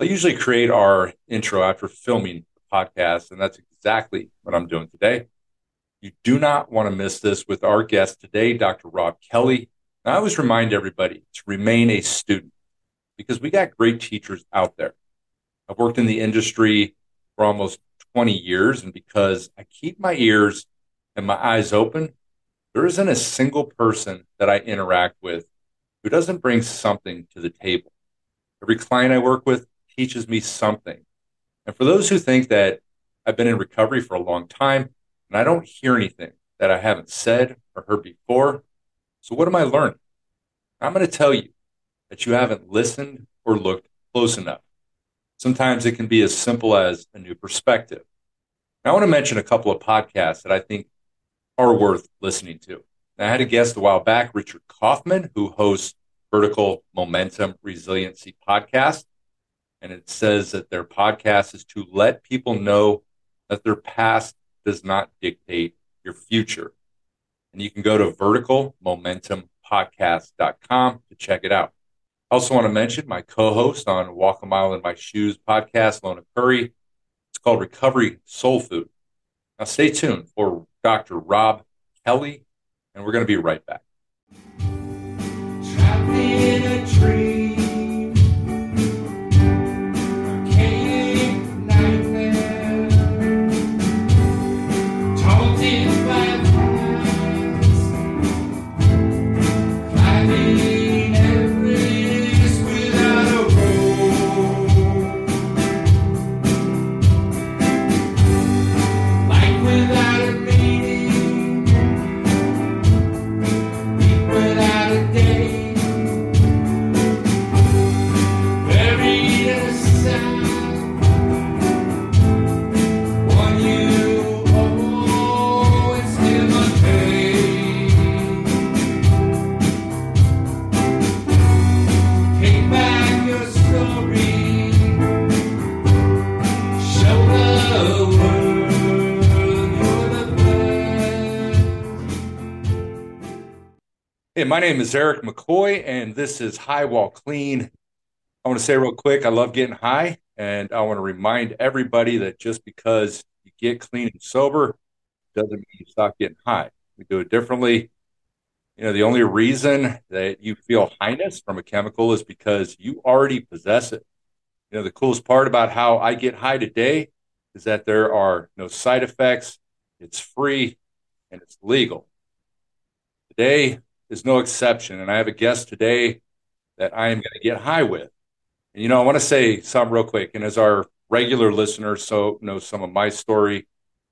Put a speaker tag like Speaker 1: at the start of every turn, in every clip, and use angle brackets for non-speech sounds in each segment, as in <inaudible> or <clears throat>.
Speaker 1: I usually create our intro after filming the podcast, and that's exactly what I'm doing today. You do not want to miss this with our guest today, Dr. Rob Kelly. I always remind everybody to remain a student because we got great teachers out there. I've worked in the industry for almost 20 years, and because I keep my ears and my eyes open, there isn't a single person that I interact with who doesn't bring something to the table. Every client I work with teaches me something. And for those who think that I've been in recovery for a long time and I don't hear anything that I haven't said or heard before, so what am I learning? I'm going to tell you that you haven't listened or looked close enough. Sometimes it can be as simple as a new perspective. Now, I want to mention a couple of podcasts that I think are worth listening to. Now, I had a guest a while back, Richard Kaufman, who hosts Vertical Momentum Resiliency Podcast. And it says that their podcast is to let people know that their past does not dictate your future. And you can go to verticalmomentumpodcast.com to check it out. I also want to mention my co-host on Walk a Mile in My Shoes podcast, Lona Curry. It's called Recovery Soul Food. Now stay tuned for Dr. Rob Kelly, and we're going to be right back. My name is Eric McCoy, and this is High While Clean. I want to say real quick, I love getting high, and I want to remind everybody that just because you get clean and sober doesn't mean you stop getting high. We do it differently. You know, the only reason that you feel highness from a chemical is because you already possess it. You know, the coolest part about how I get high today is that there are no side effects, it's free, and it's legal. Today, is no exception. And I have a guest today that I am going to get high with. And, you know, I want to say something real quick. And as our regular listeners so know some of my story,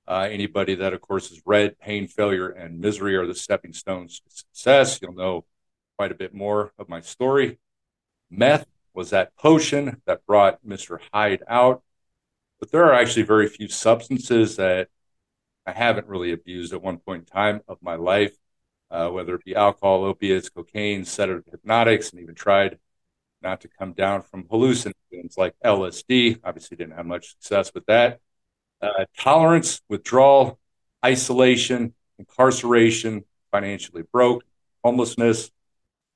Speaker 1: uh, anybody that, of course, has read Pain, Failure, and Misery are the stepping stones to success, you'll know quite a bit more of my story. Meth was that potion that brought Mr. Hyde out. But there are actually very few substances that I haven't really abused at one point in time of my life uh, whether it be alcohol, opiates, cocaine, sedative hypnotics, and even tried not to come down from hallucinogens like LSD. Obviously, didn't have much success with that. Uh, tolerance, withdrawal, isolation, incarceration, financially broke, homelessness,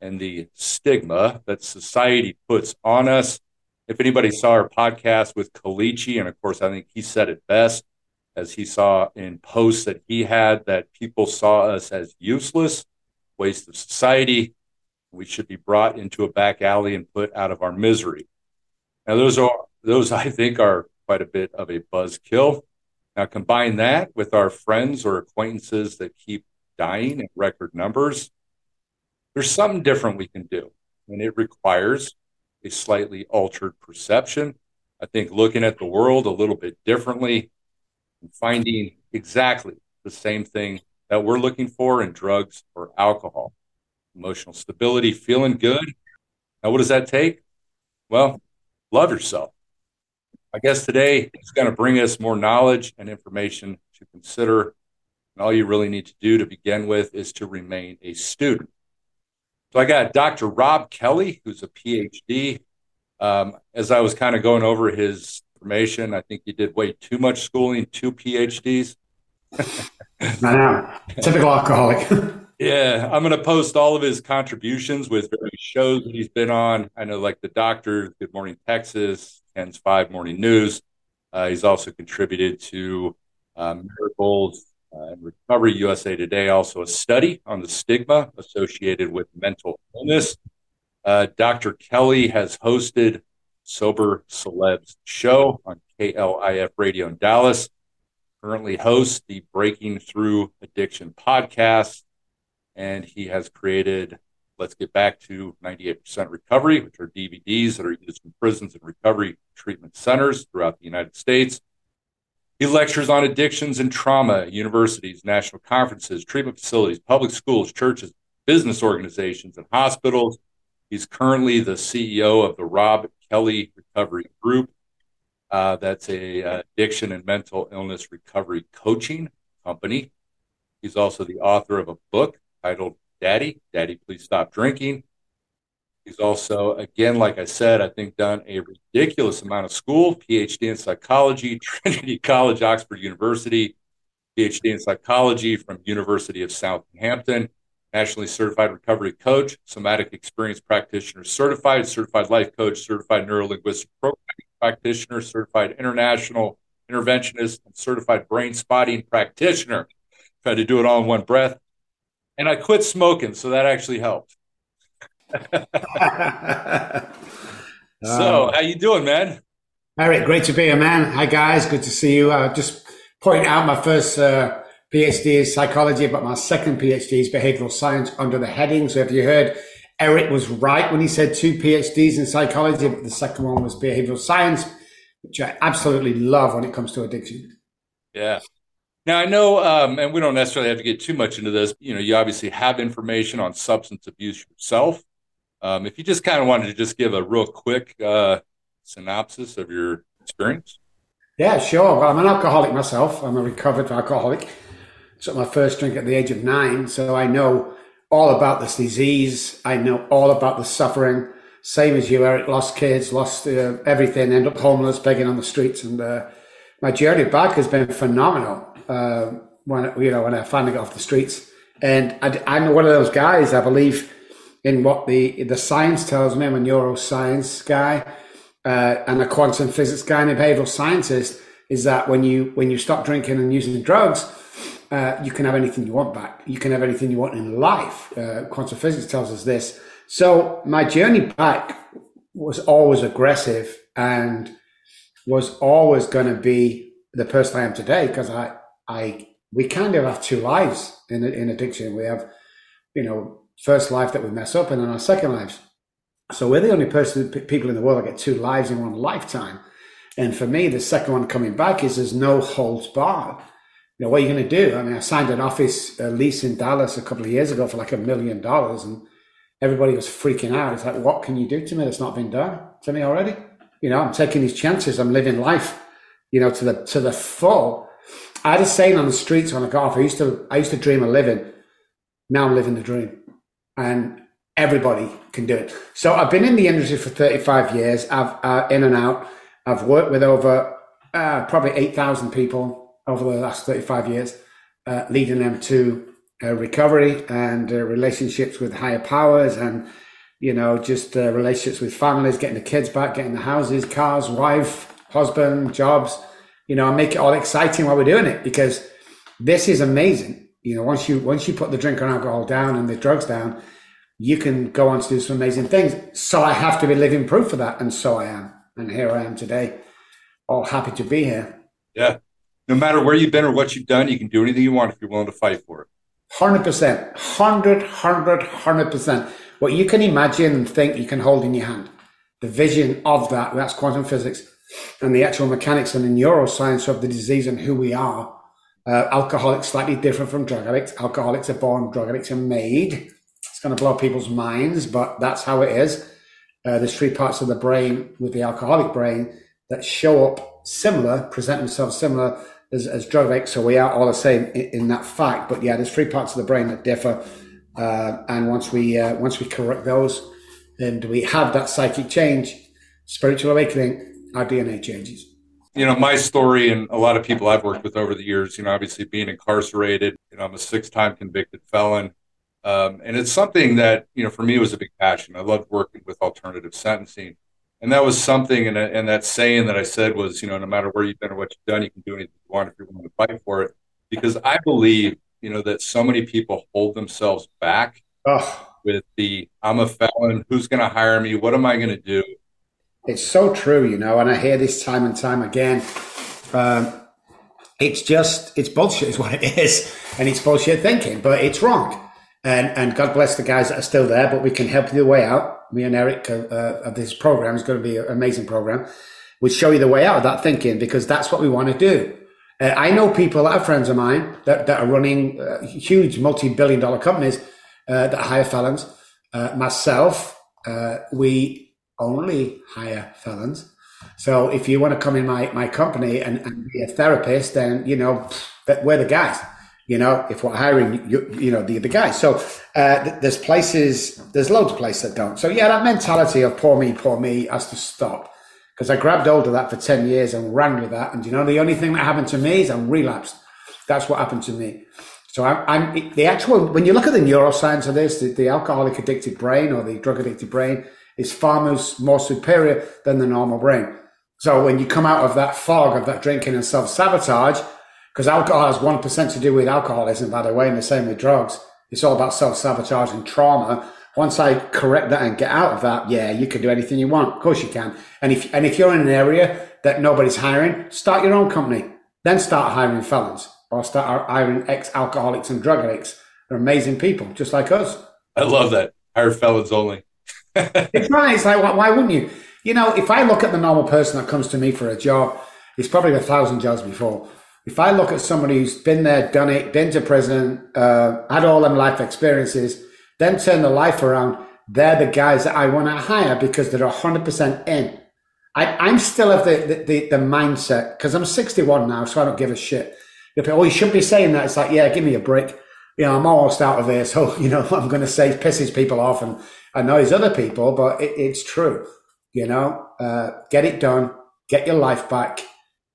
Speaker 1: and the stigma that society puts on us. If anybody saw our podcast with Kalichi, and of course, I think he said it best as he saw in posts that he had that people saw us as useless, waste of society. We should be brought into a back alley and put out of our misery. Now, those are those I think are quite a bit of a buzzkill. Now, combine that with our friends or acquaintances that keep dying in record numbers. There's something different we can do, and it requires a slightly altered perception. I think looking at the world a little bit differently, finding exactly the same thing that we're looking for in drugs or alcohol emotional stability, feeling good. Now, what does that take? Well, love yourself. I guess today is going to bring us more knowledge and information to consider. And all you really need to do to begin with is to remain a student. So I got Dr. Rob Kelly, who's a PhD. Um, as I was kind of going over his information. I think you did way too much schooling, two PhDs.
Speaker 2: I know. Typical alcoholic. <laughs>
Speaker 1: yeah, I'm going to post all of his contributions with various shows that he's been on. I know, like the Doctor, Good Morning Texas, KENS 5 Morning News. Uh, he's also contributed to uh, Miracles uh, and Recovery USA Today, also a study on the stigma associated with mental illness. Uh, Dr. Kelly has hosted Sober Celebs show on KLIF Radio in Dallas. Currently hosts the Breaking Through Addiction podcast, and he has created Let's Get Back to 98% Recovery, which are DVDs that are used in prisons and recovery treatment centers throughout the United States. He lectures on addictions and trauma at universities, national conferences, treatment facilities, public schools, churches, business organizations, and hospitals. He's currently the CEO of the Rob Kelly Recovery Group. Uh, that's a uh, addiction and mental illness recovery coaching company. He's also the author of a book titled Daddy, Daddy, Please Stop Drinking. He's also, again, like I said, I think done a ridiculous amount of school, PhD in psychology, <laughs> Trinity College, Oxford University, PhD in psychology from University of Southampton, nationally certified recovery coach, somatic experience practitioner certified, certified life coach, certified neurolinguistic programming practitioner, certified international interventionist, and certified brain spotting practitioner. Tried to do it all in one breath. And I quit smoking, so that actually helped. <laughs> so, how you doing, man?
Speaker 2: Eric, great to be here, man. Hi, guys. Good to see you. Uh, just point out my first uh, PhD is psychology, but my second PhD is behavioral science under the heading. So, if you heard, Eric was right when he said two PhDs in psychology, but the second one was behavioral science, which I absolutely love when it comes to addiction.
Speaker 1: Yeah. Now I know, um, and we don't necessarily have to get too much into this. You know, you obviously have information on substance abuse yourself. Um, if you just kind of wanted to just give a real quick uh, synopsis of your experience.
Speaker 2: Yeah, sure. Well, I'm an alcoholic myself. I'm a recovered alcoholic. Took my first drink at the age of nine, so I know all about this disease. I know all about the suffering. Same as you, Eric. Lost kids, lost uh, everything. End up homeless, begging on the streets, and uh, my journey back has been phenomenal. Uh, when you know when I finally got off the streets, and I, am one of those guys. I believe in what the the science tells me. I'm a neuroscience guy uh, and a quantum physics guy and a behavioral scientist. Is that when you when you stop drinking and using drugs, uh, you can have anything you want back. You can have anything you want in life. Uh, quantum physics tells us this. So my journey back was always aggressive and was always going to be the person I am today because I I we kind of have two lives in in addiction. We have you know first life that we mess up, and then our second lives. So we're the only person, people in the world that get two lives in one lifetime. And for me, the second one coming back is there's no holds barred. Know, what are you going to do? I mean, I signed an office lease in Dallas a couple of years ago for like a million dollars and everybody was freaking out. It's like, what can you do to me that's not been done to me already? You know, I'm taking these chances. I'm living life, you know, to the, to the full. I had a saying on the streets when I got off. I used to, I used to dream of living. Now I'm living the dream and everybody can do it. So I've been in the industry for 35 years. I've uh, in and out. I've worked with over uh, probably 8,000 people over the last 35 years, uh, leading them to uh, recovery and uh, relationships with higher powers and, you know, just uh, relationships with families, getting the kids back, getting the houses, cars, wife, husband, jobs. You know, I make it all exciting while we're doing it because this is amazing you know, once you once you put the drink and alcohol down and the drugs down, you can go on to do some amazing things. So I have to be living proof of that, and so I am, and here I am today, all happy to be here.
Speaker 1: Yeah, no matter where you've been or what you've done, you can do anything you want if you're willing to fight for it.
Speaker 2: Hundred percent, hundred, hundred, hundred percent. What you can imagine and think you can hold in your hand, the vision of that. That's quantum physics, and the actual mechanics and the neuroscience of the disease and who we are uh, alcoholics slightly different from drug addicts. Alcoholics are born, drug addicts are made. It's going to blow people's minds, but that's how it is. Uh, there's three parts of the brain with the alcoholic brain that show up similar, present themselves similar as, drug addicts. So we are all the same in, in, that fact. But yeah, there's three parts of the brain that differ. Uh, and once we uh, once we correct those, and we have that psychic change, spiritual awakening, our DNA changes
Speaker 1: you know, my story and a lot of people I've worked with over the years, you know, obviously being incarcerated, you know, I'm a six time convicted felon. Um, and it's something that, you know, for me was a big passion. I loved working with alternative sentencing. And that was something, and, and that saying that I said was, you know, no matter where you've been or what you've done, you can do anything you want if you're willing to fight for it. Because I believe, you know, that so many people hold themselves back oh. with the I'm a felon, who's going to hire me? What am I going to do?
Speaker 2: It's so true, you know, and I hear this time and time again. Um, it's just, it's bullshit, is <laughs> what it is. And it's bullshit thinking, but it's wrong. And, and God bless the guys that are still there, but we can help you the way out. Me and Eric uh, uh, of this program is going to be an amazing program. We show you the way out of that thinking because that's what we want to do. Uh, I know people that are friends of mine that, that are running uh, huge multi-billion dollar companies uh, that hire felons. Uh, myself, we only hire felons. So if you want to come in my, my company and, and be a therapist, then, you know, we're the guys you know, if we're hiring, you, you know, the, the guys. So uh, there's places, there's loads of places that don't. So yeah, that mentality of poor me, poor me has to stop. Because I grabbed hold of that for 10 years and ran with that. And you know, the only thing that happened to me is I'm relapsed. That's what happened to me. So I'm, I'm the actual, when you look at the neuroscience of this, the, the alcoholic addicted brain or the drug addicted brain is far more superior than the normal brain. So when you come out of that fog of that drinking and self sabotage, because alcohol has 1% to do with alcoholism, by the way, and the same with drugs. It's all about self sabotage and trauma. Once I correct that and get out of that, yeah, you can do anything you want. Of course you can. And if, and if you're in an area that nobody's hiring, start your own company. Then start hiring felons or start hiring ex alcoholics and drug addicts. They're amazing people, just like us.
Speaker 1: I love that. Hire felons only. <laughs>
Speaker 2: it's right. It's like, why, why wouldn't you? You know, if I look at the normal person that comes to me for a job, he's probably a thousand jobs before if I look at somebody who's been there, done it, been to prison, uh, had all them life experiences, then turn the life around, they're the guys that I want to hire because they're 100% in. I, am still of the, the, the, the mindset because I'm 61 now, so I don't give a shit. If, oh, you shouldn't be saying that. It's like, yeah, give me a break. You know, I'm almost out of here. So, <laughs> you know, I'm going to say pisses people off and annoys other people, but it, it's true. You know, uh, get it done, get your life back.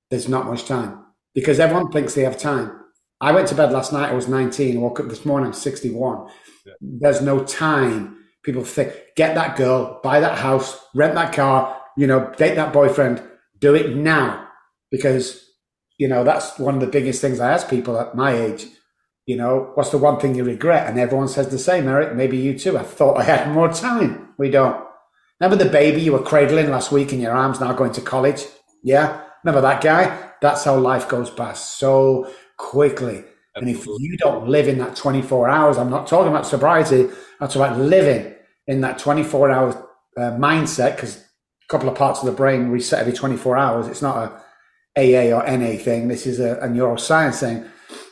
Speaker 2: There's not much time because everyone thinks they have time. I went to bed last night. I was 19. Woke up this morning. I'm 61. Yeah. There's no time. People think, get that girl, buy that house, rent that car, you know, date that boyfriend. Do it now because you know that's one of the biggest things I ask people at my age. You know, what's the one thing you regret? And everyone says the same, Eric. Maybe you too. I thought I had more time. We don't. Remember the baby you were cradling last week in your arms, now going to college? Yeah. Remember that guy? That's how life goes past so quickly. And if you don't live in that 24 hours, I'm not talking about sobriety, I'm talking about living in that 24 hour uh, mindset because a couple of parts of the brain reset every 24 hours. It's not a AA or NA thing. This is a, a neuroscience thing.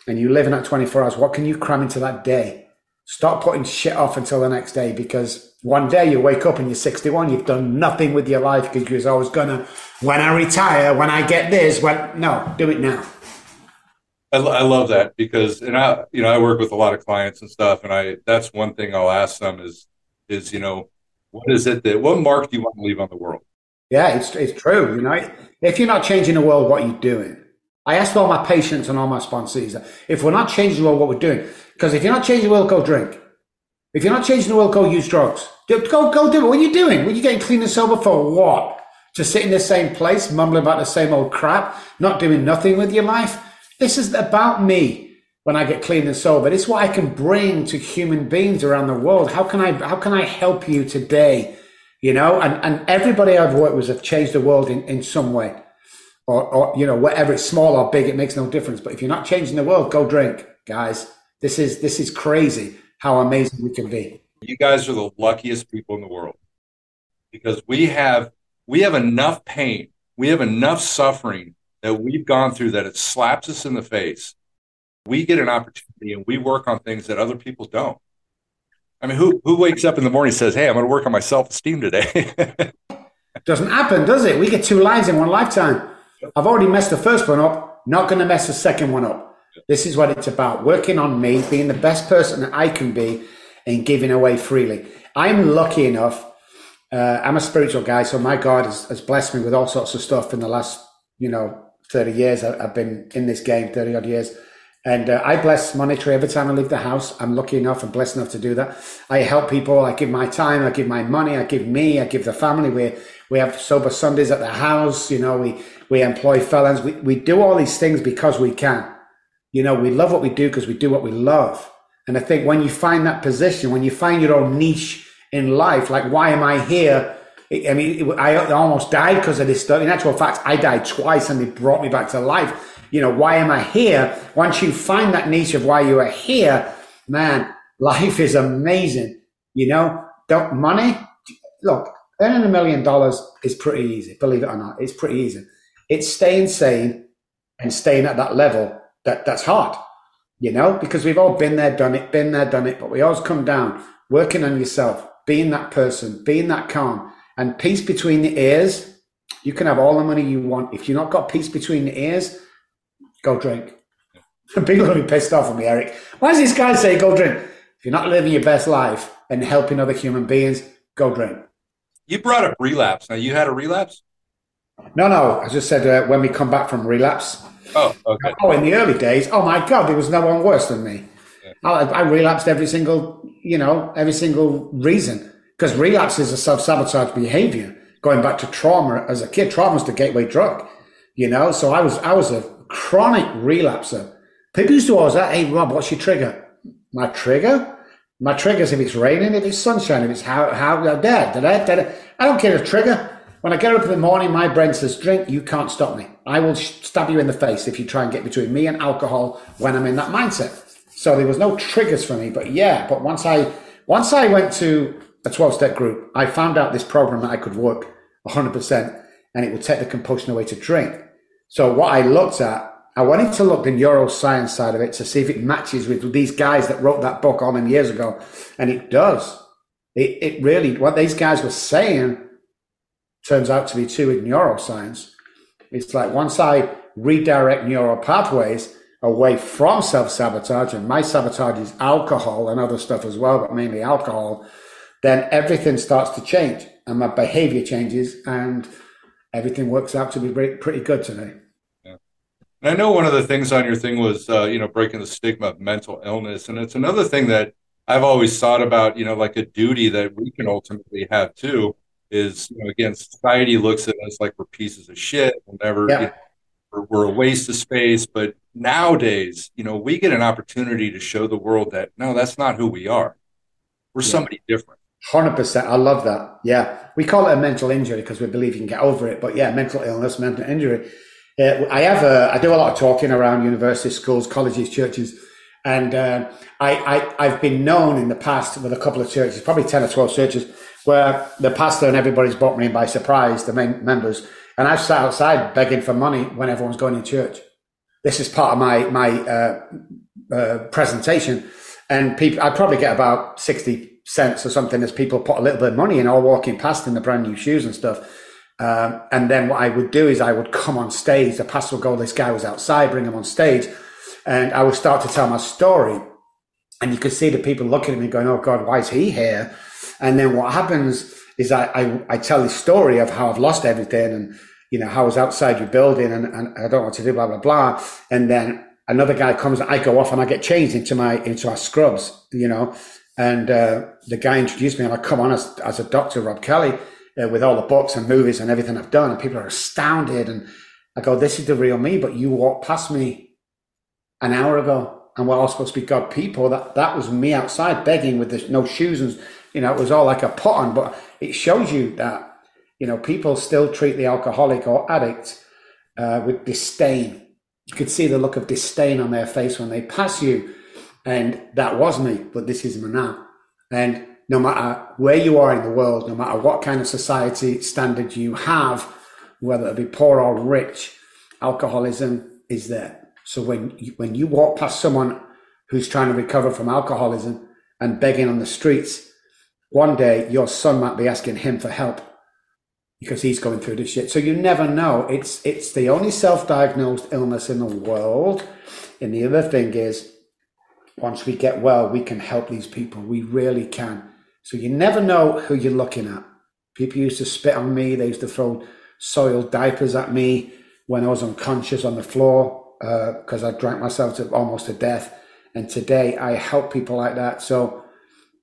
Speaker 2: And you live in that 24 hours. What can you cram into that day? Stop putting shit off until the next day because one day you wake up and you're 61, you've done nothing with your life because you're always gonna, when I retire, when I get this, when, no, do it now.
Speaker 1: I, I love that because, and I, you know, I work with a lot of clients and stuff, and I, that's one thing I'll ask them is, is, you know, what is it that, what mark do you want to leave on the world?
Speaker 2: Yeah, it's, it's true. You know, if you're not changing the world, what are you doing? I asked all my patients and all my sponsors, if we're not changing the world, what we're doing, because if you're not changing the world, go drink. If you're not changing the world, go use drugs. Go, go do it. What are you doing? What are you getting clean and sober for? What? To sit in the same place, mumbling about the same old crap, not doing nothing with your life? This is about me when I get clean and sober. It's what I can bring to human beings around the world. How can I, how can I help you today? You know, and, and everybody I've worked with have changed the world in, in some way. Or, or, you know, whatever it's small or big, it makes no difference. But if you're not changing the world, go drink, guys. This is this is crazy how amazing we can be.
Speaker 1: You guys are the luckiest people in the world because we have we have enough pain, we have enough suffering that we've gone through that it slaps us in the face. We get an opportunity and we work on things that other people don't. I mean, who who wakes up in the morning and says, "Hey, I'm going to work on my self esteem today"? <laughs>
Speaker 2: Doesn't happen, does it? We get two lives in one lifetime. I've already messed the first one up. Not going to mess the second one up. This is what it's about working on me, being the best person that I can be, and giving away freely. I'm lucky enough. Uh, I'm a spiritual guy, so my God has, has, blessed me with all sorts of stuff in the last, you know, 30 years. I, have been in this game 30 odd years. And uh, I bless monetary every time I leave the house. I'm lucky enough and blessed enough to do that. I help people. I give my time. I give my money. I give me. I give the family. We're, we have sober Sundays at the house. You know, we we employ felons. We we do all these things because we can. You know, we love what we do because we do what we love. And I think when you find that position, when you find your own niche in life, like why am I here? I mean, I almost died because of this stuff. In actual fact, I died twice, and they brought me back to life. You know, why am I here? Once you find that niche of why you are here, man, <laughs> life is amazing. You know, don't money. Look, earning a million dollars is pretty easy. Believe it or not, it's pretty easy. It's staying sane and staying at that level that that's hard. You know, because we've all been there, done it, been there, done it. But we always come down working on yourself, being that person, being that calm, and peace between the ears. You can have all the money you want. If you've not got peace between the ears, go drink. <laughs> People are going to be pissed off at me, Eric. Why does this guy say go drink? If you're not living your best life and helping other human beings, go drink.
Speaker 1: You brought up relapse. Now, you had a relapse?
Speaker 2: No, no. I just said uh, when we come back from relapse.
Speaker 1: Oh, oh, okay.
Speaker 2: Oh, in the early days, oh my God, there was no one worse than me. Yeah. I, I relapsed every single, you know, every single reason. Because relapse is a self sabotage behavior. Going back to trauma as a kid, trauma is the gateway drug, you know. So I was, I was a chronic relapser. People used to always say, "Hey, Rob, what's your trigger?" My trigger? My trigger's if it's raining, if it's sunshine, if it's how how uh, dad, did I, did I, don't care if trigger. When I get up in the morning, my brain says, "Drink." You can't stop me. I will stab you in the face if you try and get between me and alcohol when I'm in that mindset. So there was no triggers for me. But yeah, but once I once I went to a 12 step group, I found out this program that I could work 100% and it would take the compulsion away to drink. So what I looked at, I wanted to look the neuroscience side of it to see if it matches with these guys that wrote that book all them years ago. And it does. It, it really, what these guys were saying turns out to be true in neuroscience. It's like once I redirect neural pathways away from self sabotage, and my sabotage is alcohol and other stuff as well, but mainly alcohol then everything starts to change and my behavior changes and everything works out to be pretty good today.
Speaker 1: And I know one of the things on your thing was, uh, you know, breaking the stigma of mental illness. And it's another thing that I've always thought about, you know, like a duty that we can ultimately have too is, you know, again, society looks at us like we're pieces of shit. We'll never, yeah. you know, we're, we're a waste of space. But nowadays, you know, we get an opportunity to show the world that no, that's not who we are. We're yeah. somebody different.
Speaker 2: Hundred percent. I love that. Yeah, we call it a mental injury because we believe you can get over it. But yeah, mental illness, mental injury. Uh, I have a, I do a lot of talking around universities, schools, colleges, churches, and uh, I, I have been known in the past with a couple of churches, probably ten or twelve churches, where the pastor and everybody's brought me in by surprise, the main members, and I've sat outside begging for money when everyone's going to church. This is part of my my uh, uh presentation, and people I probably get about sixty cents or something as people put a little bit of money in all walking past in the brand new shoes and stuff. Um, and then what I would do is I would come on stage. The pastor would go, this guy was outside, bring him on stage. And I would start to tell my story. And you could see the people looking at me going, oh God, why is he here? And then what happens is I, I, I tell the story of how I've lost everything and, you know, how I was outside your building and, and I don't know what to do, blah, blah, blah. And then another guy comes, I go off and I get changed into my, into our scrubs, you know, and uh, the guy introduced me, and I come on as, as a doctor, Rob Kelly, uh, with all the books and movies and everything I've done. And people are astounded. And I go, This is the real me. But you walk past me an hour ago, and we're all supposed to be God people. That, that was me outside begging with the, no shoes. And, you know, it was all like a pot on. But it shows you that, you know, people still treat the alcoholic or addict uh, with disdain. You could see the look of disdain on their face when they pass you and that was me, but this is me now. And no matter where you are in the world, no matter what kind of society standard you have, whether it be poor or rich, alcoholism is there. So when you, when you walk past someone who's trying to recover from alcoholism and begging on the streets, one day your son might be asking him for help because he's going through this shit. So you never know. It's it's the only self-diagnosed illness in the world. And the other thing is once we get well, we can help these people. We really can. So you never know who you're looking at. People used to spit on me. They used to throw soiled diapers at me when I was unconscious on the floor because uh, I drank myself to almost to death. And today I help people like that. So,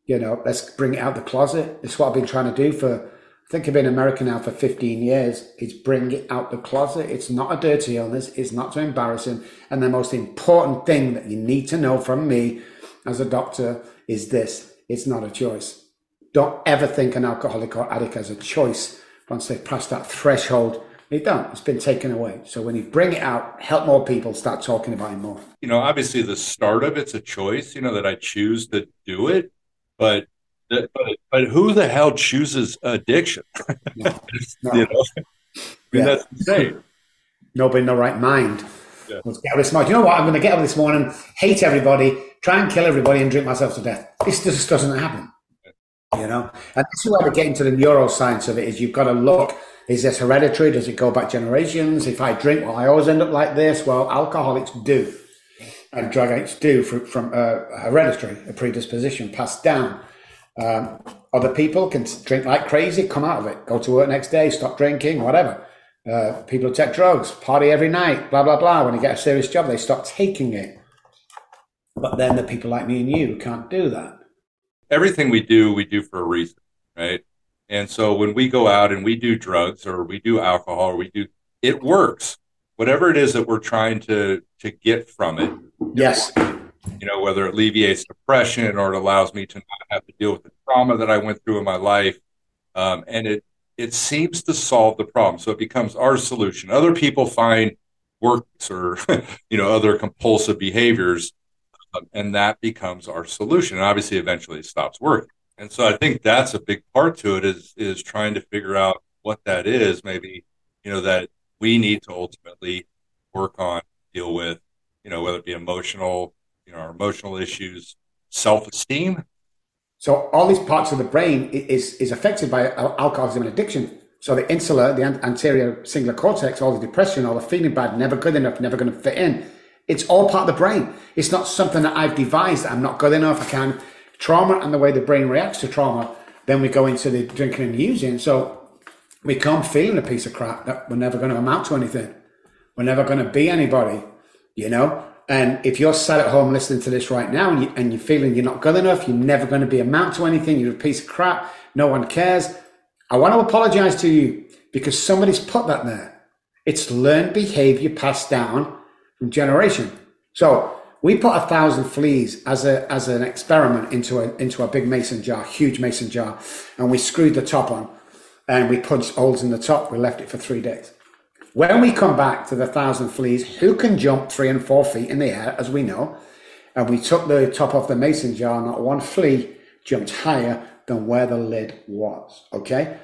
Speaker 2: you know, let's bring it out the closet. It's what I've been trying to do for think I've been American now for 15 years. It's bring it out the closet. It's not a dirty illness. It's not too embarrassing. And the most important thing that you need to know from me as a doctor is this. It's not a choice. Don't ever think an alcoholic or addict has a choice once they've passed that threshold. They don't. It's been taken away. So when you bring it out, help more people start talking about it more.
Speaker 1: You know, obviously the start of it's a choice, you know, that I choose to do it. But but, but who the hell chooses addiction? <laughs> No, no. <laughs> you know? I mean, yeah. that's insane.
Speaker 2: Nobody in the right mind. Yeah. Let's get this morning. You know what? I'm going to get up this morning, hate everybody, try and kill everybody, and drink myself to death. This just doesn't happen. You know, and this is where we get into the neuroscience of it. Is you've got to look: is this hereditary? Does it go back generations? If I drink, well, I always end up like this. Well, alcoholics do, and drug addicts do from, from uh, hereditary, a predisposition passed down. Um, other people can drink like crazy, come out of it, go to work next day, stop drinking, whatever. Uh, people who take drugs, party every night, blah, blah, blah. When they get a serious job, they stop taking it. But then the people like me and you can't do that.
Speaker 1: Everything we do, we do for a reason, right? And so when we go out and we do drugs or we do alcohol or we do, it works. Whatever it is that we're trying to to get from it.
Speaker 2: Yes
Speaker 1: you know, whether it alleviates depression or it allows me to not have to deal with the trauma that I went through in my life. Um, and it, it seems to solve the problem. So it becomes our solution. Other people find works or, <laughs> you know, other compulsive behaviors, um, and that becomes our solution. And obviously, eventually it stops working. And so I think that's a big part to it is, is trying to figure out what that is, maybe, you know, that we need to ultimately work on, deal with, you know, whether it be emotional, you know, our emotional issues, self-esteem.
Speaker 2: So all these parts of the brain is is affected by alcoholism and addiction. So the insula, the anterior cingulate cortex, all the depression, all the feeling bad, never good enough, never going to fit in. It's all part of the brain. It's not something that I've devised. I'm not good enough. I can trauma and the way the brain reacts to trauma. Then we go into the drinking and using. So we come feeling a piece of crap that we're never going to amount to anything. We're never going to be anybody, you know. And if you're sat at home listening to this right now and, you, and you're feeling you're not good enough, you're never going to be amount to anything, you're a piece of crap, no one cares, I want to apologize to you because somebody's put that there. It's learned behavior passed down from generation. So we put a thousand fleas as a as an experiment into a into a big mason jar, huge mason jar, and we screwed the top on, and we punched holes in the top. We left it for three days. When we come back to the thousand fleas, who can jump three and four feet in the air, as we know, and we took the top off the mason jar, not one flea jumped higher than where the lid was. Okay?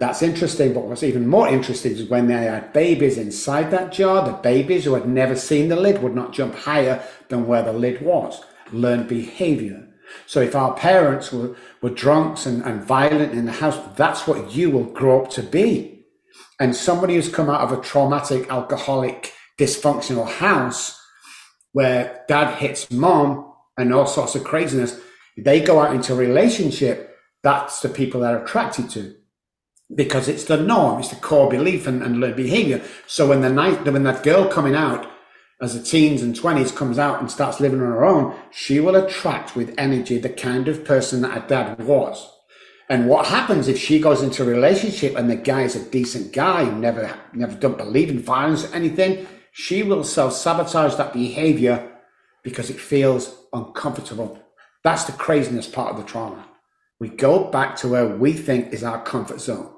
Speaker 2: That's interesting, but what's even more interesting is when they had babies inside that jar, the babies who had never seen the lid would not jump higher than where the lid was. Learned behavior. So if our parents were, were drunks and, and violent in the house, that's what you will grow up to be and somebody who's come out of a traumatic, alcoholic, dysfunctional house where dad hits mom and all sorts of craziness, they go out into a relationship, that's the people they're attracted to because it's the norm, it's the core belief and, and learned behavior. So when the night, when that girl coming out as a teens and 20s comes out and starts living on her own, she will attract with energy the kind of person that her dad was. And what happens if she goes into a relationship and the guy is a decent guy, never, never don't believe in violence or anything? She will self sabotage that behavior because it feels uncomfortable. That's the craziness part of the trauma. We go back to where we think is our comfort zone,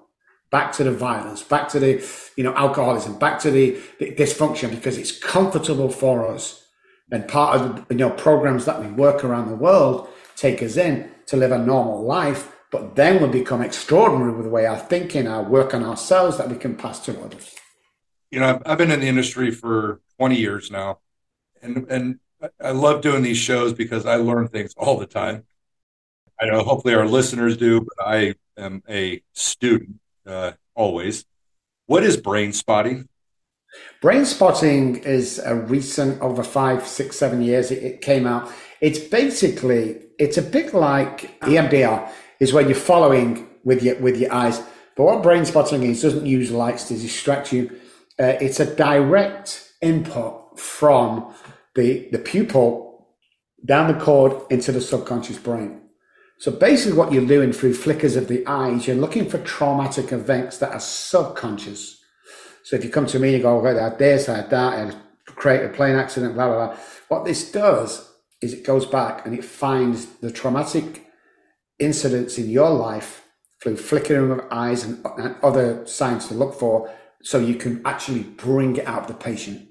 Speaker 2: back to the violence, back to the, you know, alcoholism, back to the, the dysfunction because it's comfortable for us. And part of the, you know, programs that we work around the world take us in to live a normal life but then we become extraordinary with the way our thinking, our work on ourselves that we can pass to others.
Speaker 1: You know, I've, been in the industry for 20 years now, and and I love doing these shows because I learn things all the time. I know hopefully our listeners do, but I am a student uh, always. What is brain spotting?
Speaker 2: Brain spotting is a recent, over five, six, seven years, it, it came out. It's basically, it's a bit like EMDR is when you're following with your with your eyes. But what brain spotting is doesn't use lights to distract you. Uh, it's a direct input from the the pupil down the cord into the subconscious brain. So basically, what you're doing through flickers of the eyes, you're looking for traumatic events that are subconscious. So if you come to me, you go, okay, I had this, I had that, I create a plane accident, blah, blah, blah. What this does is it goes back and it finds the traumatic incidents in your life through flickering of eyes and, and other signs to look for so you can actually bring it out of the patient.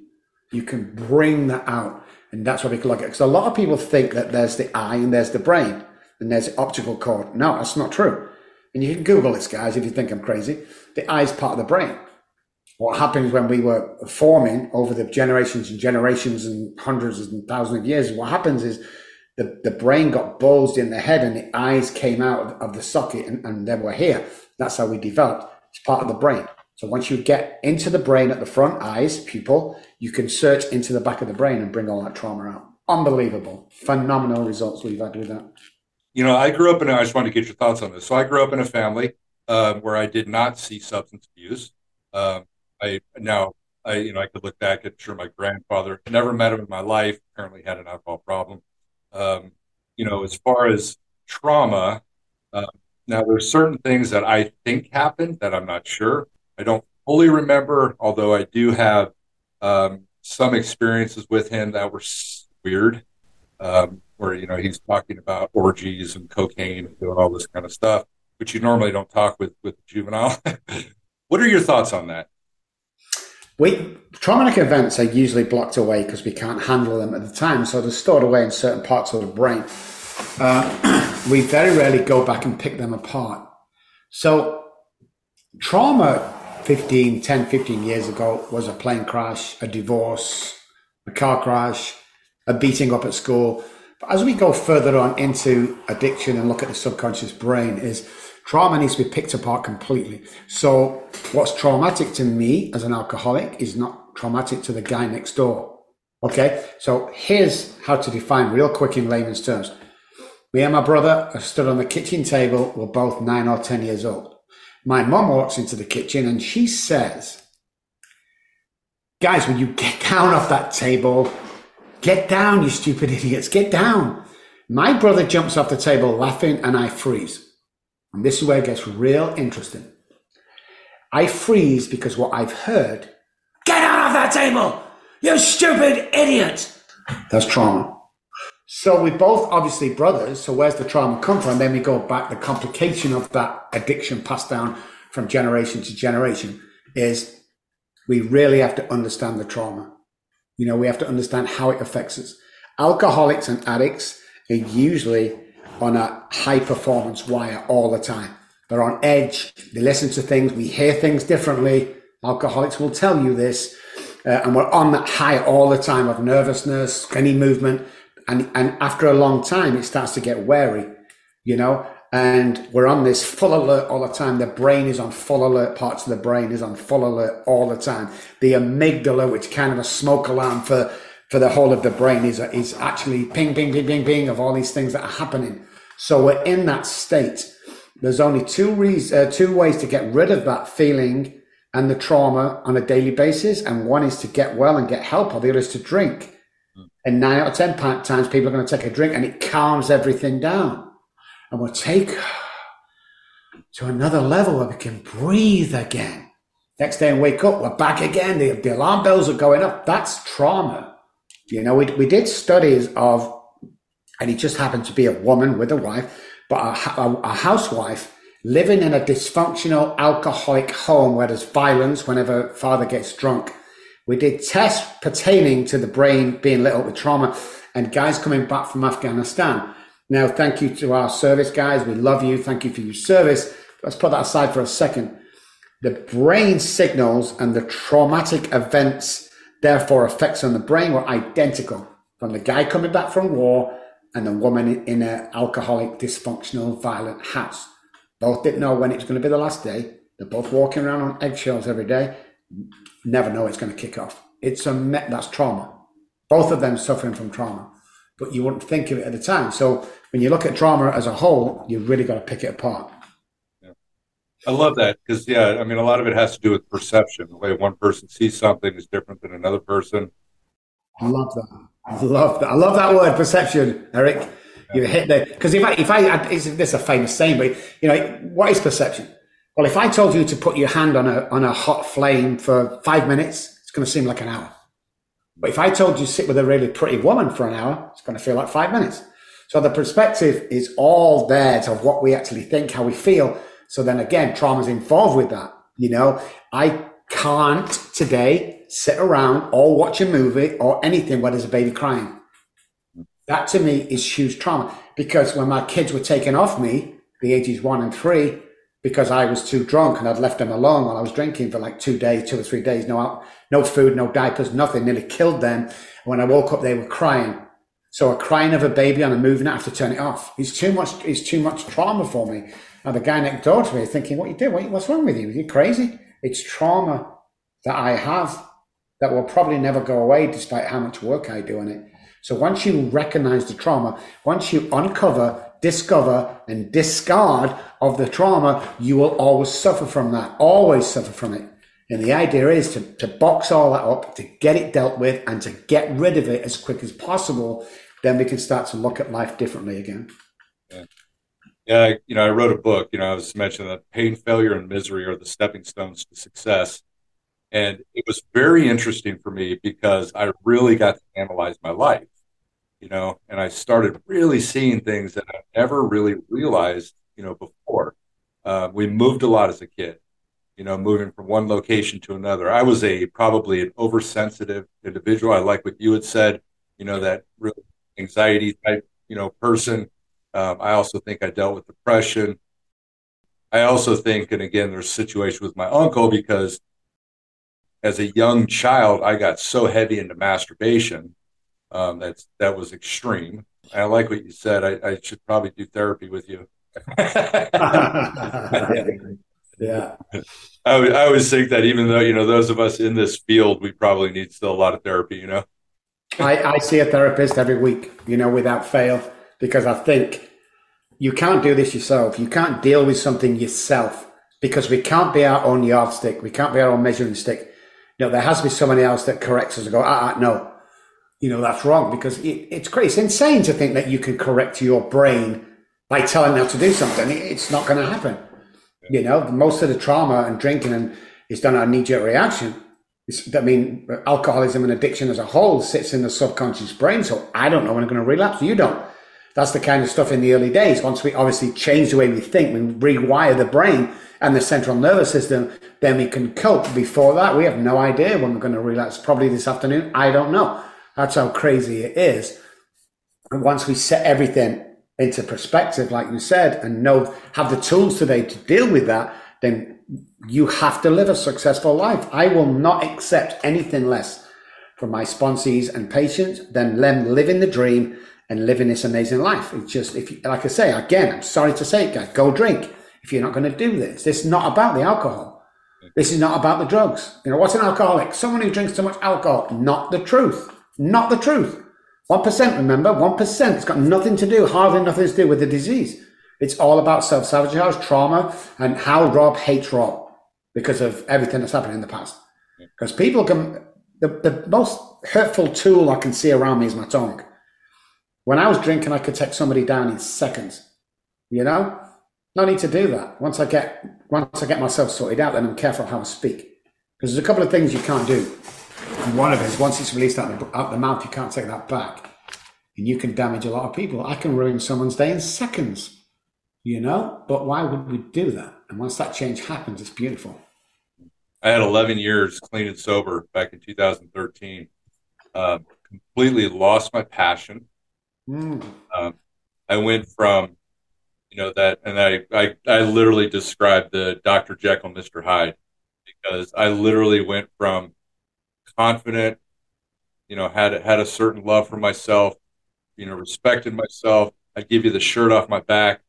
Speaker 2: You can bring that out. And that's what we can look at. Because a lot of people think that there's the eye and there's the brain and there's the optical cord. No, that's not true. And you can Google this, guys, if you think I'm crazy. The eye is part of the brain what happens when we were forming over the generations and generations and hundreds and thousands of years, what happens is the, the brain got bulged in the head and the eyes came out of, of the socket and, and then we're here. That's how we developed. It's part of the brain. So once you get into the brain at the front, eyes, pupil, you can search into the back of the brain and bring all that trauma out. Unbelievable. Phenomenal results we've had with that.
Speaker 1: You know, I grew up in, I just want to get your thoughts on this. So I grew up in a family uh, where I did not see substance abuse. Um, I now I you know I could look back at sure my grandfather never met him in my life. Apparently had an alcohol problem. Um, you know, as far as trauma, uh, now there's certain things that I think happened that I'm not sure. I don't fully remember, although I do have um, some experiences with him that were weird. Um, where you know he's talking about orgies and cocaine and doing all this kind of stuff, which you normally don't talk with with juvenile. <laughs> what are your thoughts on that?
Speaker 2: We traumatic events are usually blocked away because we can't handle them at the time, so they're stored away in certain parts of the brain. Uh, <clears throat> we very rarely go back and pick them apart. So, trauma 15, 10, 15 years ago was a plane crash, a divorce, a car crash, a beating up at school. But as we go further on into addiction and look at the subconscious brain, is Trauma needs to be picked apart completely. So, what's traumatic to me as an alcoholic is not traumatic to the guy next door. Okay, so here's how to define real quick in layman's terms. Me and my brother are stood on the kitchen table. We're both nine or 10 years old. My mom walks into the kitchen and she says, Guys, will you get <laughs> down off that table? Get down, you stupid idiots, get down. My brother jumps off the table laughing and I freeze. And this is where it gets real interesting. I freeze because what I've heard, get out of that table, you stupid idiot. That's trauma. So we're both obviously brothers. So where's the trauma come from? Then we go back. The complication of that addiction passed down from generation to generation is we really have to understand the trauma. You know, we have to understand how it affects us. Alcoholics and addicts are usually on a high performance wire all the time. They're on edge. They listen to things. We hear things differently. Alcoholics will tell you this. Uh, and we're on that high all the time of nervousness, any movement. And, and after a long time, it starts to get wary, you know, and we're on this full alert all the time. The brain is on full alert. Parts of the brain is on full alert all the time. The amygdala, which kind of a smoke alarm for, for the whole of the brain is, is actually ping, ping, ping, ping, ping of all these things that are happening. So we're in that state. There's only two reasons, uh, two ways to get rid of that feeling and the trauma on a daily basis. And one is to get well and get help, or the other is to drink. And nine out of 10 times people are going to take a drink and it calms everything down. And we'll take to another level where we can breathe again. Next day and wake up, we're back again. The, the alarm bells are going up. That's trauma. You know, we, we did studies of and he just happened to be a woman with a wife, but a, a, a housewife living in a dysfunctional alcoholic home where there's violence whenever father gets drunk. We did tests pertaining to the brain being lit up with trauma and guys coming back from Afghanistan. Now, thank you to our service guys. We love you. Thank you for your service. Let's put that aside for a second. The brain signals and the traumatic events, therefore effects on the brain were identical from the guy coming back from war and the woman in an alcoholic, dysfunctional, violent house. Both didn't know when it was going to be the last day. They're both walking around on eggshells every day. Never know it's going to kick off. It's a that's trauma. Both of them suffering from trauma, but you wouldn't think of it at the time. So when you look at trauma as a whole, you've really got to pick it apart.
Speaker 1: Yeah. I love that because yeah, I mean a lot of it has to do with perception. The way one person sees something is different than another person.
Speaker 2: I love that. I love that. I love that word perception, Eric. You hit the because if I if I this is a famous saying, but you know what is perception? Well, if I told you to put your hand on a on a hot flame for five minutes, it's going to seem like an hour. But if I told you to sit with a really pretty woman for an hour, it's going to feel like five minutes. So the perspective is all there of what we actually think, how we feel. So then again, trauma's involved with that. You know, I can't today sit around or watch a movie or anything where there's a baby crying. That to me is huge trauma because when my kids were taken off me, the ages one and three, because I was too drunk and I'd left them alone while I was drinking for like two days, two or three days, no, no food, no diapers, nothing, nearly killed them. When I woke up, they were crying. So a crying of a baby on a movie, I have to turn it off. It's too much. It's too much trauma for me. And the guy next door to me thinking, "What you do? What's wrong with you? Are you crazy?" It's trauma that I have that will probably never go away, despite how much work I do on it. So once you recognize the trauma, once you uncover, discover, and discard of the trauma, you will always suffer from that. Always suffer from it. And the idea is to, to box all that up, to get it dealt with, and to get rid of it as quick as possible. Then we can start to look at life differently again.
Speaker 1: Yeah. Yeah, you know, I wrote a book. You know, I was mentioning that pain, failure, and misery are the stepping stones to success. And it was very interesting for me because I really got to analyze my life, you know, and I started really seeing things that I never really realized, you know, before. Uh, we moved a lot as a kid you know, moving from one location to another. I was a probably an oversensitive individual. I like what you had said, you know, that real anxiety type, you know, person. Um, I also think I dealt with depression. I also think, and again, there's a situation with my uncle because as a young child, I got so heavy into masturbation. Um, that's that was extreme. I like what you said. I, I should probably do therapy with you. <laughs> <laughs>
Speaker 2: yeah.
Speaker 1: I, I always think that even though you know those of us in this field, we probably need still a lot of therapy. You know,
Speaker 2: I, I see a therapist every week. You know, without fail, because I think you can't do this yourself. You can't deal with something yourself because we can't be our own yardstick. We can't be our own measuring stick. You know, there has to be somebody else that corrects us and go, ah, ah no, you know, that's wrong because it, it's crazy. It's insane to think that you can correct your brain by telling them how to do something. It's not going to happen. You know, most of the trauma and drinking and is done on a knee jerk reaction. It's, I mean, alcoholism and addiction as a whole sits in the subconscious brain. So I don't know when I'm going to relapse. You don't. That's the kind of stuff in the early days. Once we obviously change the way we think, we rewire the brain and the central nervous system, then we can cope. Before that, we have no idea when we're going to relapse. Probably this afternoon. I don't know. That's how crazy it is. And once we set everything into perspective, like you said, and know have the tools today to deal with that, then you have to live a successful life. I will not accept anything less from my sponsees and patients than them living the dream and living this amazing life. It's just if you, like I say again, I'm sorry to say it, guys, go drink if you're not going to do this. This is not about the alcohol. This is not about the drugs. You know, what's an alcoholic? Someone who drinks too much alcohol. Not the truth. Not the truth. 1%, remember? 1%. It's got nothing to do, hardly nothing to do with the disease. It's all about self sabotage, trauma, and how Rob hates Rob because of everything that's happened in the past. Because people can, the, the most hurtful tool I can see around me is my tongue. When I was drinking, I could take somebody down in seconds. You know, no need to do that. Once I get once I get myself sorted out, then I'm careful how I speak. Because there's a couple of things you can't do. And one of it is once it's released out the, out the mouth, you can't take that back. And you can damage a lot of people. I can ruin someone's day in seconds, you know? But why would we do that? And once that change happens, it's beautiful.
Speaker 1: I had 11 years clean and sober back in 2013. Uh, completely lost my passion. Mm. Um, I went from, you know, that, and I, I, I literally described the Dr. Jekyll, Mr. Hyde, because I literally went from confident, you know, had had a certain love for myself, you know, respected myself. I give you the shirt off my back,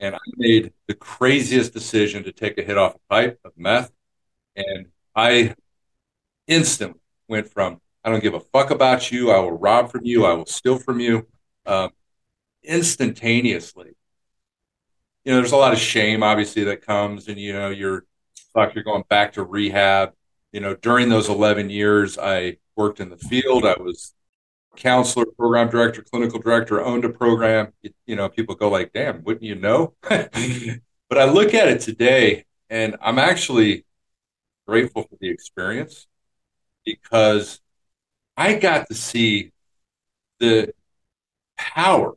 Speaker 1: and I made the craziest decision to take a hit off a pipe of meth, and I instantly went from I don't give a fuck about you. I will rob from you. I will steal from you. Um, instantaneously. You know, there's a lot of shame, obviously, that comes, and you know, you're like you're going back to rehab you know, during those 11 years, I worked in the field. I was counselor, program director, clinical director, owned a program, you, you know, people go like, damn, wouldn't you know? <laughs> but I look at it today and I'm actually grateful for the experience because I got to see the power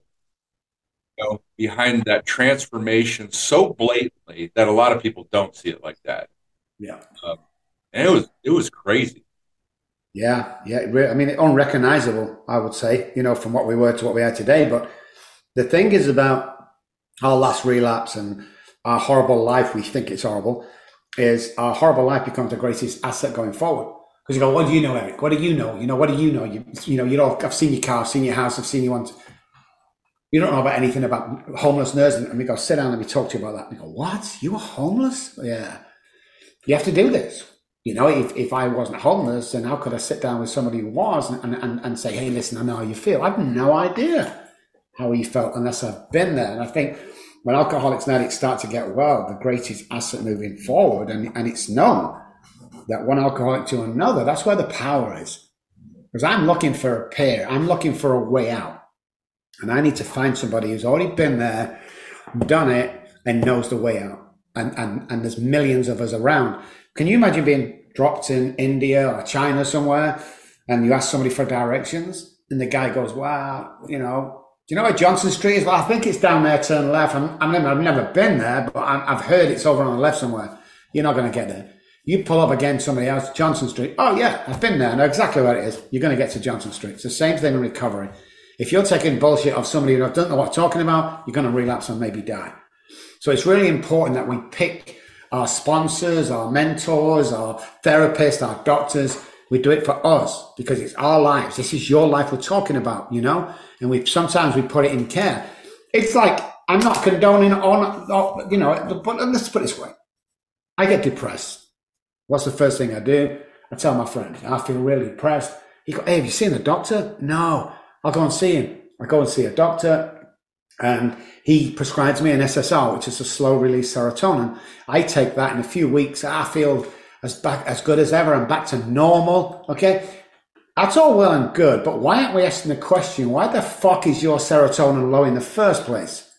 Speaker 1: you know, behind that transformation so blatantly that a lot of people don't see it like that.
Speaker 2: Yeah.
Speaker 1: Um, and it was it was crazy.
Speaker 2: Yeah, yeah. I mean, unrecognizable, I would say, you know, from what we were to what we are today. But the thing is about our last relapse and our horrible life, we think it's horrible, is our horrible life becomes the greatest asset going forward. Because you go, what do you know, Eric? What do you know? You know, what do you know? You, you know, you know, I've seen your car, I've seen your house, I've seen you on. You don't know about anything about homelessness. And we go, sit down, let me talk to you about that. And we go, what? You were homeless? Yeah. You have to do this. You know, if, if I wasn't homeless, then how could I sit down with somebody who was and, and, and say, hey, listen, I know how you feel. I have no idea how he felt unless I've been there. And I think when alcoholics and addicts start to get well, the greatest asset moving forward, and, and it's known that one alcoholic to another, that's where the power is. Because I'm looking for a pair, I'm looking for a way out. And I need to find somebody who's already been there, done it, and knows the way out. And, and, and there's millions of us around. Can you imagine being dropped in India or China somewhere and you ask somebody for directions and the guy goes, well, you know, do you know where Johnson Street is? Well, I think it's down there, turn left. I'm, never, I've never been there, but i have heard it's over on the left somewhere. You're not going to get there. You pull up against somebody else, Johnson Street. Oh, yeah, I've been there. I know exactly where it is. You're going to get to Johnson Street. It's the same thing in recovery. If you're taking bullshit off somebody who doesn't know what I'm talking about, you're going to relapse and maybe die. So it's really important that we pick our sponsors, our mentors, our therapists, our doctors. We do it for us because it's our lives. This is your life we're talking about, you know? And we sometimes we put it in care. It's like, I'm not condoning on, you know, but let's put it this way. I get depressed. What's the first thing I do? I tell my friend, I feel really depressed. He go, hey, have you seen a doctor? No. I'll go and see him. I go and see a doctor and he prescribes me an SSR, which is a slow release serotonin. I take that in a few weeks. I feel as back as good as ever. I'm back to normal. Okay. That's all well and good, but why aren't we asking the question, why the fuck is your serotonin low in the first place?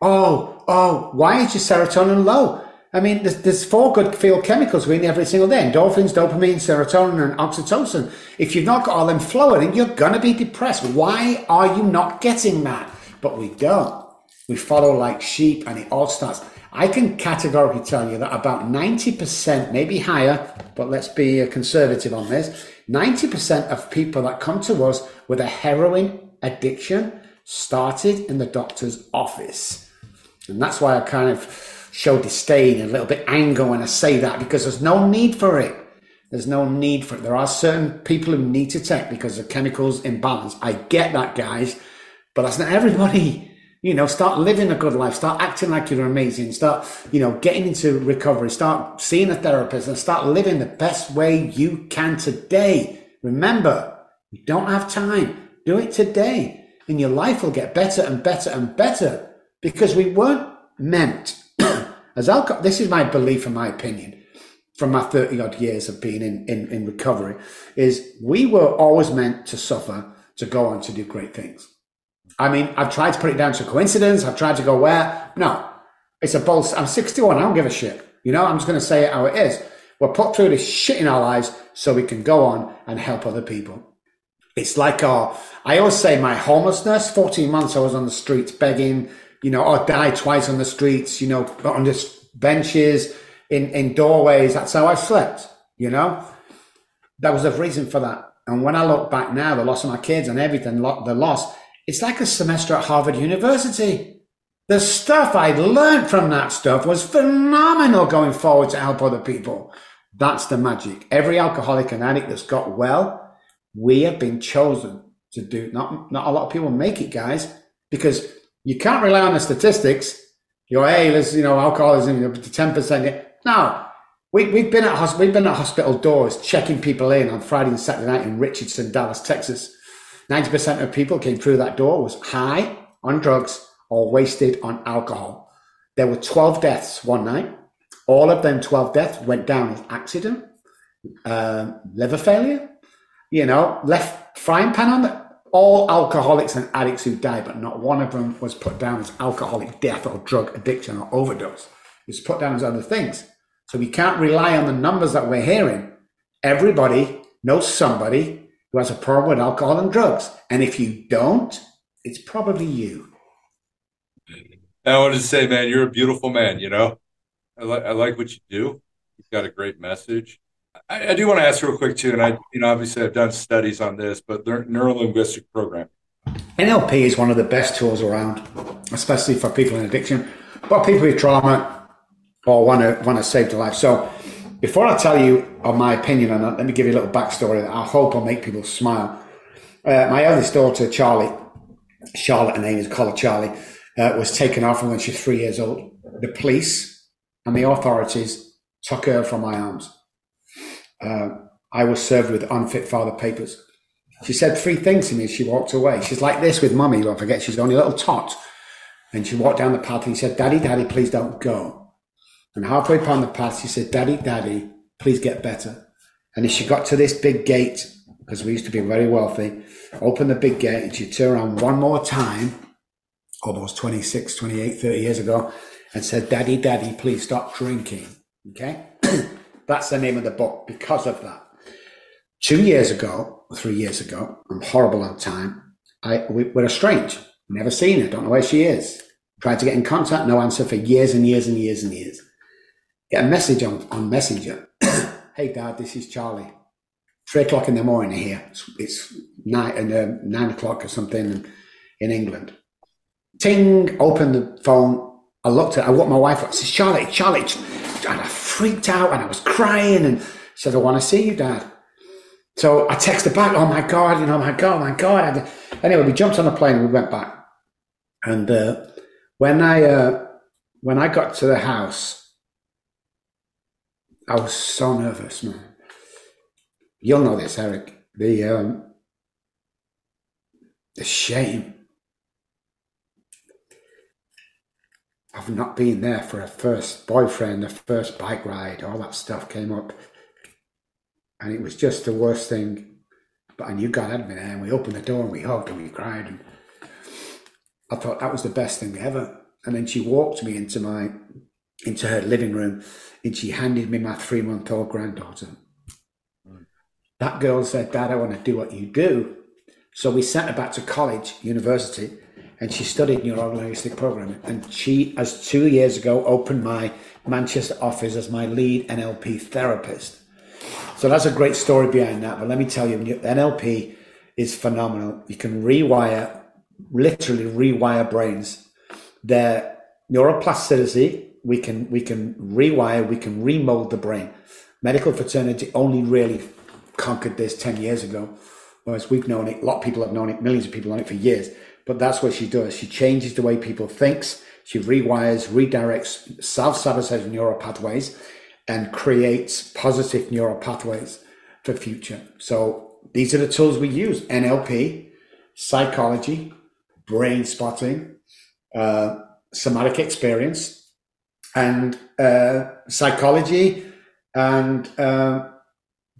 Speaker 2: Oh, oh, why is your serotonin low? I mean, there's, there's four good feel chemicals we need every single day endorphins, dopamine, serotonin, and oxytocin. If you've not got all them flowing, you're going to be depressed. Why are you not getting that? But we don't. We follow like sheep, and it all starts. I can categorically tell you that about 90%, maybe higher, but let's be a conservative on this 90% of people that come to us with a heroin addiction started in the doctor's office. And that's why I kind of show disdain and a little bit anger when I say that because there's no need for it. There's no need for it. There are certain people who need to take because of chemicals imbalance. I get that, guys, but that's not everybody. You know, start living a good life, start acting like you're amazing, start, you know, getting into recovery, start seeing a therapist and start living the best way you can today. Remember, you don't have time. Do it today and your life will get better and better and better because we weren't meant <clears throat> as alcohol. This is my belief and my opinion from my 30 odd years of being in, in, in recovery is we were always meant to suffer to go on to do great things. I mean, I've tried to put it down to coincidence. I've tried to go where? No, it's a bull. I'm 61. I don't give a shit. You know, I'm just going to say it how it is. We're put through this shit in our lives so we can go on and help other people. It's like our, I always say my homelessness, 14 months I was on the streets begging, you know, or died twice on the streets, you know, on the benches, in, in doorways. That's how I slept, you know? That was the reason for that. And when I look back now, the loss of my kids and everything, the loss, it's like a semester at Harvard University. The stuff I learned from that stuff was phenomenal going forward to help other people. That's the magic. Every alcoholic and addict that's got well, we have been chosen to do. Not, not a lot of people make it, guys, because you can't rely on the statistics. You go, hey, let's, you know, alcoholism, you know, 10%. No, we, we've been at we've been at hospital doors checking people in on Friday and Saturday night in Richardson, Dallas, Texas 90% of people came through that door was high on drugs or wasted on alcohol. There were 12 deaths one night. All of them 12 deaths went down as accident, uh, liver failure, you know, left frying pan on the, all alcoholics and addicts who die, but not one of them was put down as alcoholic death or drug addiction or overdose. It's put down as other things. So we can't rely on the numbers that we're hearing. Everybody knows somebody who has a problem with alcohol and drugs. And if you don't, it's probably you.
Speaker 1: I want to say, man, you're a beautiful man. You know, I, like I like what you do. You've got a great message. I, I do want to ask real quick too, and I, you know, obviously I've done studies on this, but neuro linguistic programming.
Speaker 2: NLP is one of the best tools around, especially for people in addiction, but people with trauma or want to want to save their life. So, before I tell you on my opinion on that, let me give you a little backstory that I hope will make people smile. Uh, my eldest daughter, Charlie, Charlotte, her name is called Charlie, uh, was taken off when she was three years old. The police and the authorities took her from my arms uh, I was served with unfit father papers. She said three things to me as she walked away. She's like this with mummy, don't forget, she's only a little tot. And she walked down the path and he said, Daddy, Daddy, please don't go. And halfway down the path, she said, Daddy, Daddy, please get better. And as she got to this big gate, because we used to be very wealthy, opened the big gate and she turned around one more time, almost 26, 28, 30 years ago, and said, Daddy, Daddy, please stop drinking. Okay? <clears throat> That's the name of the book because of that. Two years ago, three years ago, I'm horrible on time. I we, we're estranged. Never seen her. Don't know where she is. Tried to get in contact. No answer for years and years and years and years. Get a message on, on Messenger. <coughs> hey, Dad, this is Charlie. Three o'clock in the morning here. It's, it's nine, and, uh, nine o'clock or something in England. Ting, open the phone. I looked at I woke my wife up. I said, Charlie, Charlie. And I freaked out and I was crying and said, I want to see you, Dad. So I texted back, oh my God, you know, my God, my God. And Anyway, we jumped on a plane and we went back. And uh, when I uh, when I got to the house, I was so nervous, man. You'll know this, Eric. The um, the shame of not being there for a first boyfriend, a first bike ride, all that stuff came up. And it was just the worst thing. But I knew God had me there, and we opened the door and we hugged and we cried. And I thought that was the best thing ever. And then she walked me into my into her living room and she handed me my three month old granddaughter. That girl said, Dad, I want to do what you do. So we sent her back to college, university, and she studied neurolinguistic programming. And she, as two years ago, opened my Manchester office as my lead NLP therapist. So that's a great story behind that. But let me tell you, NLP is phenomenal. You can rewire, literally rewire brains. Their neuroplasticity, we can we can rewire, we can remold the brain. Medical fraternity only really conquered this 10 years ago, whereas we've known it, a lot of people have known it, millions of people know it for years. But that's what she does. She changes the way people thinks. She rewires, redirects self-sabotaging neural pathways and creates positive neural pathways for future. So these are the tools we use. NLP, psychology, brain spotting, uh, somatic experience, and uh, psychology and uh,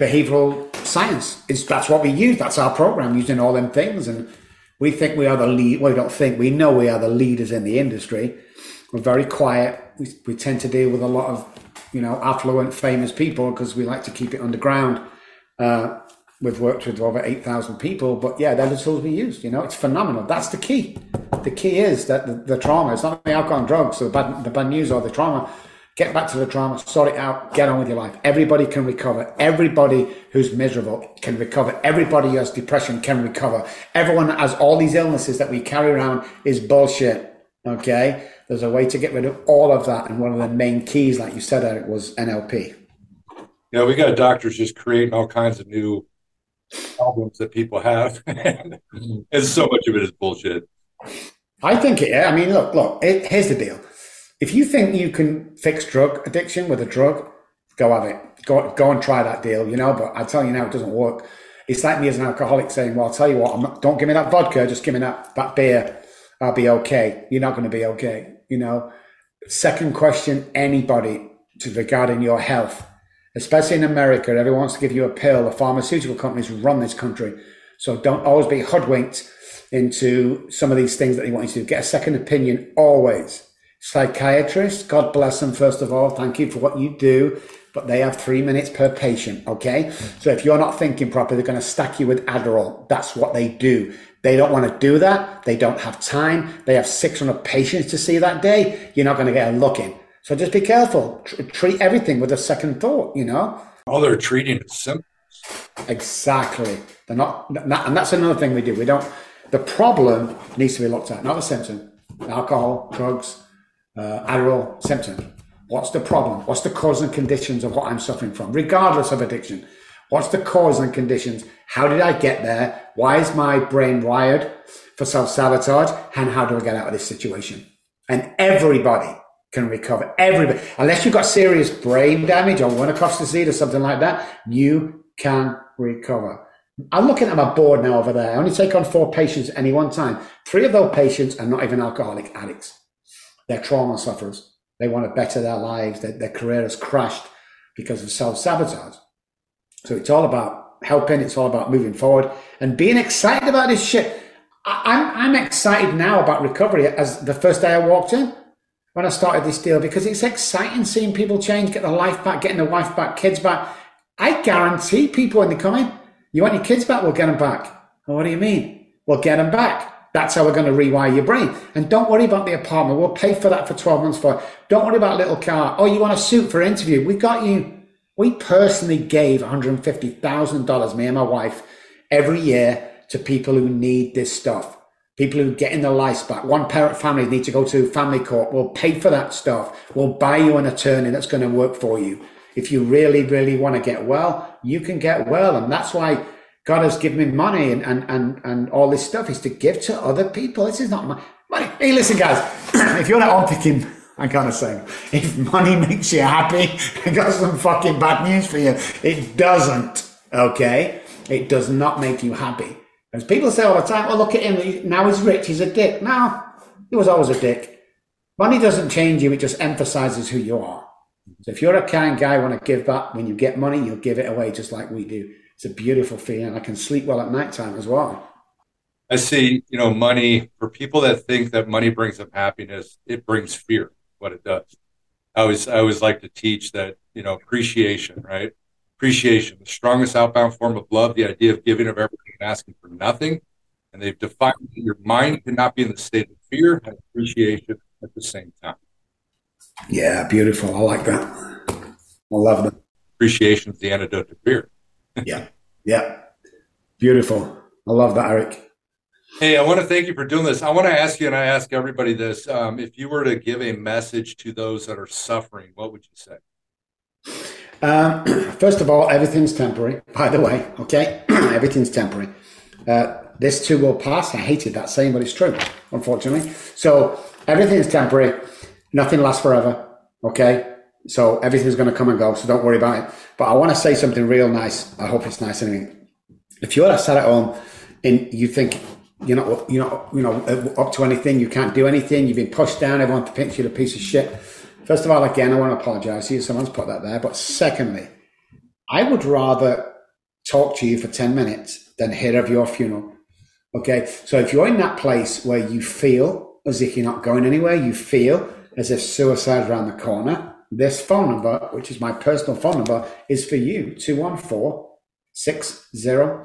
Speaker 2: behavioral science. Is that's what we use. That's our program using all them things and we think we are the lead. Well, we don't think we know we are the leaders in the industry. We're very quiet. We, we tend to deal with a lot of, you know, affluent, famous people because we like to keep it underground. Uh, we've worked with over 8,000 people, but yeah, they're the tools we use. You know, it's phenomenal. That's the key. The key is that the, the trauma, it's not the alcohol and drugs, so the bad, the bad news or the trauma Get back to the trauma, sort it out, get on with your life. Everybody can recover. Everybody who's miserable can recover. Everybody who has depression can recover. Everyone has all these illnesses that we carry around is bullshit. Okay? There's a way to get rid of all of that. And one of the main keys, like you said, Eric, was NLP.
Speaker 1: Yeah, we got doctors just creating all kinds of new problems that people have. <laughs> and so much of it is bullshit.
Speaker 2: I think it, I mean, look, look, it, here's the deal if you think you can fix drug addiction with a drug, go have it. Go, go and try that deal, you know. But I tell you now, it doesn't work. It's like me as an alcoholic saying, "Well, I'll tell you what, not, don't give me that vodka, just give me that that beer. I'll be okay." You're not going to be okay, you know. Second question: anybody to regarding your health, especially in America, everyone wants to give you a pill. The pharmaceutical companies run this country. So don't always be hoodwinked into some of these things that they want you to do. Get a second opinion always. Psychiatrists, God bless them, first of all. Thank you for what you do. But they have three minutes per patient, okay? So if you're not thinking properly, they're going to stack you with Adderall. That's what they do. They don't want to do that. They don't have time. They have 600 patients to see that day. You're not going to get a look in. So just be careful. Tr- treat everything with a second thought, you know?
Speaker 1: All they're treating is symptoms.
Speaker 2: Exactly. They're not, and that's another thing we do. We don't, the problem needs to be looked at, not the symptom. Alcohol, drugs, uh, Adderall, symptom. What's the problem? What's the cause and conditions of what I'm suffering from, regardless of addiction? What's the cause and conditions? How did I get there? Why is my brain wired for self sabotage? And how do I get out of this situation? And everybody can recover. Everybody, unless you've got serious brain damage or Wernicke disease or something like that, you can recover. I'm looking at my board now over there. I only take on four patients at any one time. Three of those patients are not even alcoholic addicts. They're trauma sufferers. They want to better their lives. Their, their career has crashed because of self sabotage. So it's all about helping. It's all about moving forward and being excited about this shit. I'm, I'm excited now about recovery as the first day I walked in when I started this deal because it's exciting seeing people change, get their life back, getting their wife back, kids back. I guarantee people when they come in, you want your kids back? We'll get them back. What do you mean? We'll get them back. That's how we're going to rewire your brain. And don't worry about the apartment. We'll pay for that for 12 months for. Don't worry about little car. Oh, you want a suit for interview? We got you. We personally gave $150,000, me and my wife, every year to people who need this stuff. People who get in their lives back. One parent family need to go to family court. We'll pay for that stuff. We'll buy you an attorney that's going to work for you. If you really, really want to get well, you can get well. And that's why God has given me money and, and, and, and all this stuff is to give to other people. This is not my money. Hey, listen, guys, <clears throat> if you're not on picking, I gotta say, if money makes you happy, <laughs> I got some fucking bad news for you. It doesn't, okay? It does not make you happy. As people say all the time, oh, look at him, now he's rich, he's a dick. No, he was always a dick. Money doesn't change you, it just emphasizes who you are. So if you're a kind guy, want to give back, when you get money, you'll give it away just like we do it's a beautiful feeling. I can sleep well at nighttime as well.
Speaker 1: I see, you know, money for people that think that money brings them happiness, it brings fear, what it does. I always, I always like to teach that, you know, appreciation, right? Appreciation, the strongest outbound form of love, the idea of giving of everything and asking for nothing. And they've defined your mind cannot be in the state of fear and appreciation at the same time.
Speaker 2: Yeah, beautiful. I like that. I love that.
Speaker 1: Appreciation is the antidote to fear <laughs>
Speaker 2: yeah. Yeah. Beautiful. I love that, Eric.
Speaker 1: Hey, I want to thank you for doing this. I want to ask you, and I ask everybody this: um, if you were to give a message to those that are suffering, what would you say?
Speaker 2: Um, <clears throat> first of all, everything's temporary. By the way, okay, <clears throat> everything's temporary. Uh, this too will pass. I hated that saying, but it's true, unfortunately. So everything's temporary. Nothing lasts forever. Okay, so everything's going to come and go. So don't worry about it. But I want to say something real nice. I hope it's nice anyway. If you're sat at home and you think you're not, you're not, you know, up to anything, you can't do anything, you've been pushed down, everyone thinks you're a piece of shit. First of all, again, I want to apologize to you. Someone's put that there. But secondly, I would rather talk to you for 10 minutes than hear of your funeral. Okay. So if you're in that place where you feel as if you're not going anywhere, you feel as if suicide's around the corner, this phone number, which is my personal phone number, is for you 214 600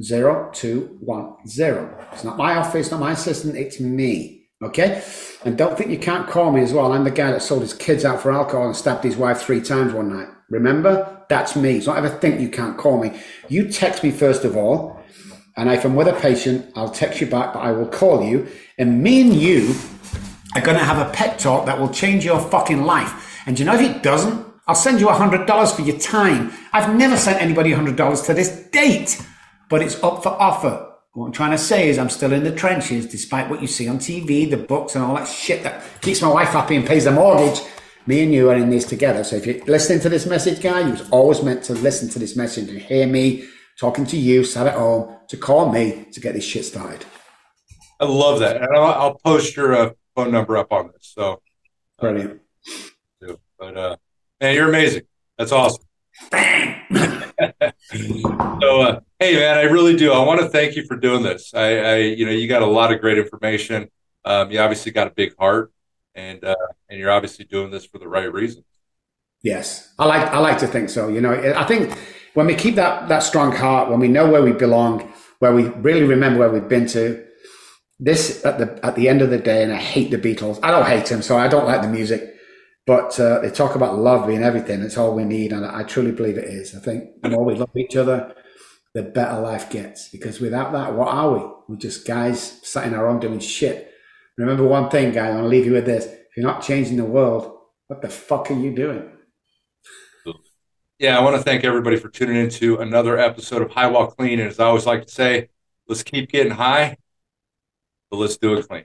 Speaker 2: 0210. It's not my office, not my assistant, it's me. Okay? And don't think you can't call me as well. I'm the guy that sold his kids out for alcohol and stabbed his wife three times one night. Remember? That's me. So don't ever think you can't call me. You text me first of all. And if I'm with a patient, I'll text you back, but I will call you. And me and you are going to have a pet talk that will change your fucking life. And you know, if it doesn't, I'll send you $100 for your time. I've never sent anybody $100 to this date, but it's up for offer. What I'm trying to say is I'm still in the trenches, despite what you see on TV, the books and all that shit that keeps my wife happy and pays the mortgage. Me and you are in this together. So if you're listening to this message, guy, you was always meant to listen to this message and hear me talking to you, sat at home, to call me to get this shit started.
Speaker 1: I love that. And I'll, I'll post your uh, phone number up on this. So
Speaker 2: brilliant.
Speaker 1: But uh, man, you're amazing. That's awesome. <laughs> So, uh, hey, man, I really do. I want to thank you for doing this. I, I you know, you got a lot of great information. Um, you obviously got a big heart, and uh, and you're obviously doing this for the right reasons.
Speaker 2: Yes, I like I like to think so. You know, I think when we keep that that strong heart, when we know where we belong, where we really remember where we've been to, this at the at the end of the day, and I hate the Beatles. I don't hate them, so I don't like the music. But uh, they talk about love being everything. It's all we need, and I truly believe it is. I think the more we love each other, the better life gets. Because without that, what are we? We're just guys sat in our own doing shit. Remember one thing, guys. I want to leave you with this: if you're not changing the world, what the fuck are you doing?
Speaker 1: Yeah, I want to thank everybody for tuning into another episode of High While Clean. And as I always like to say, let's keep getting high, but let's do it clean.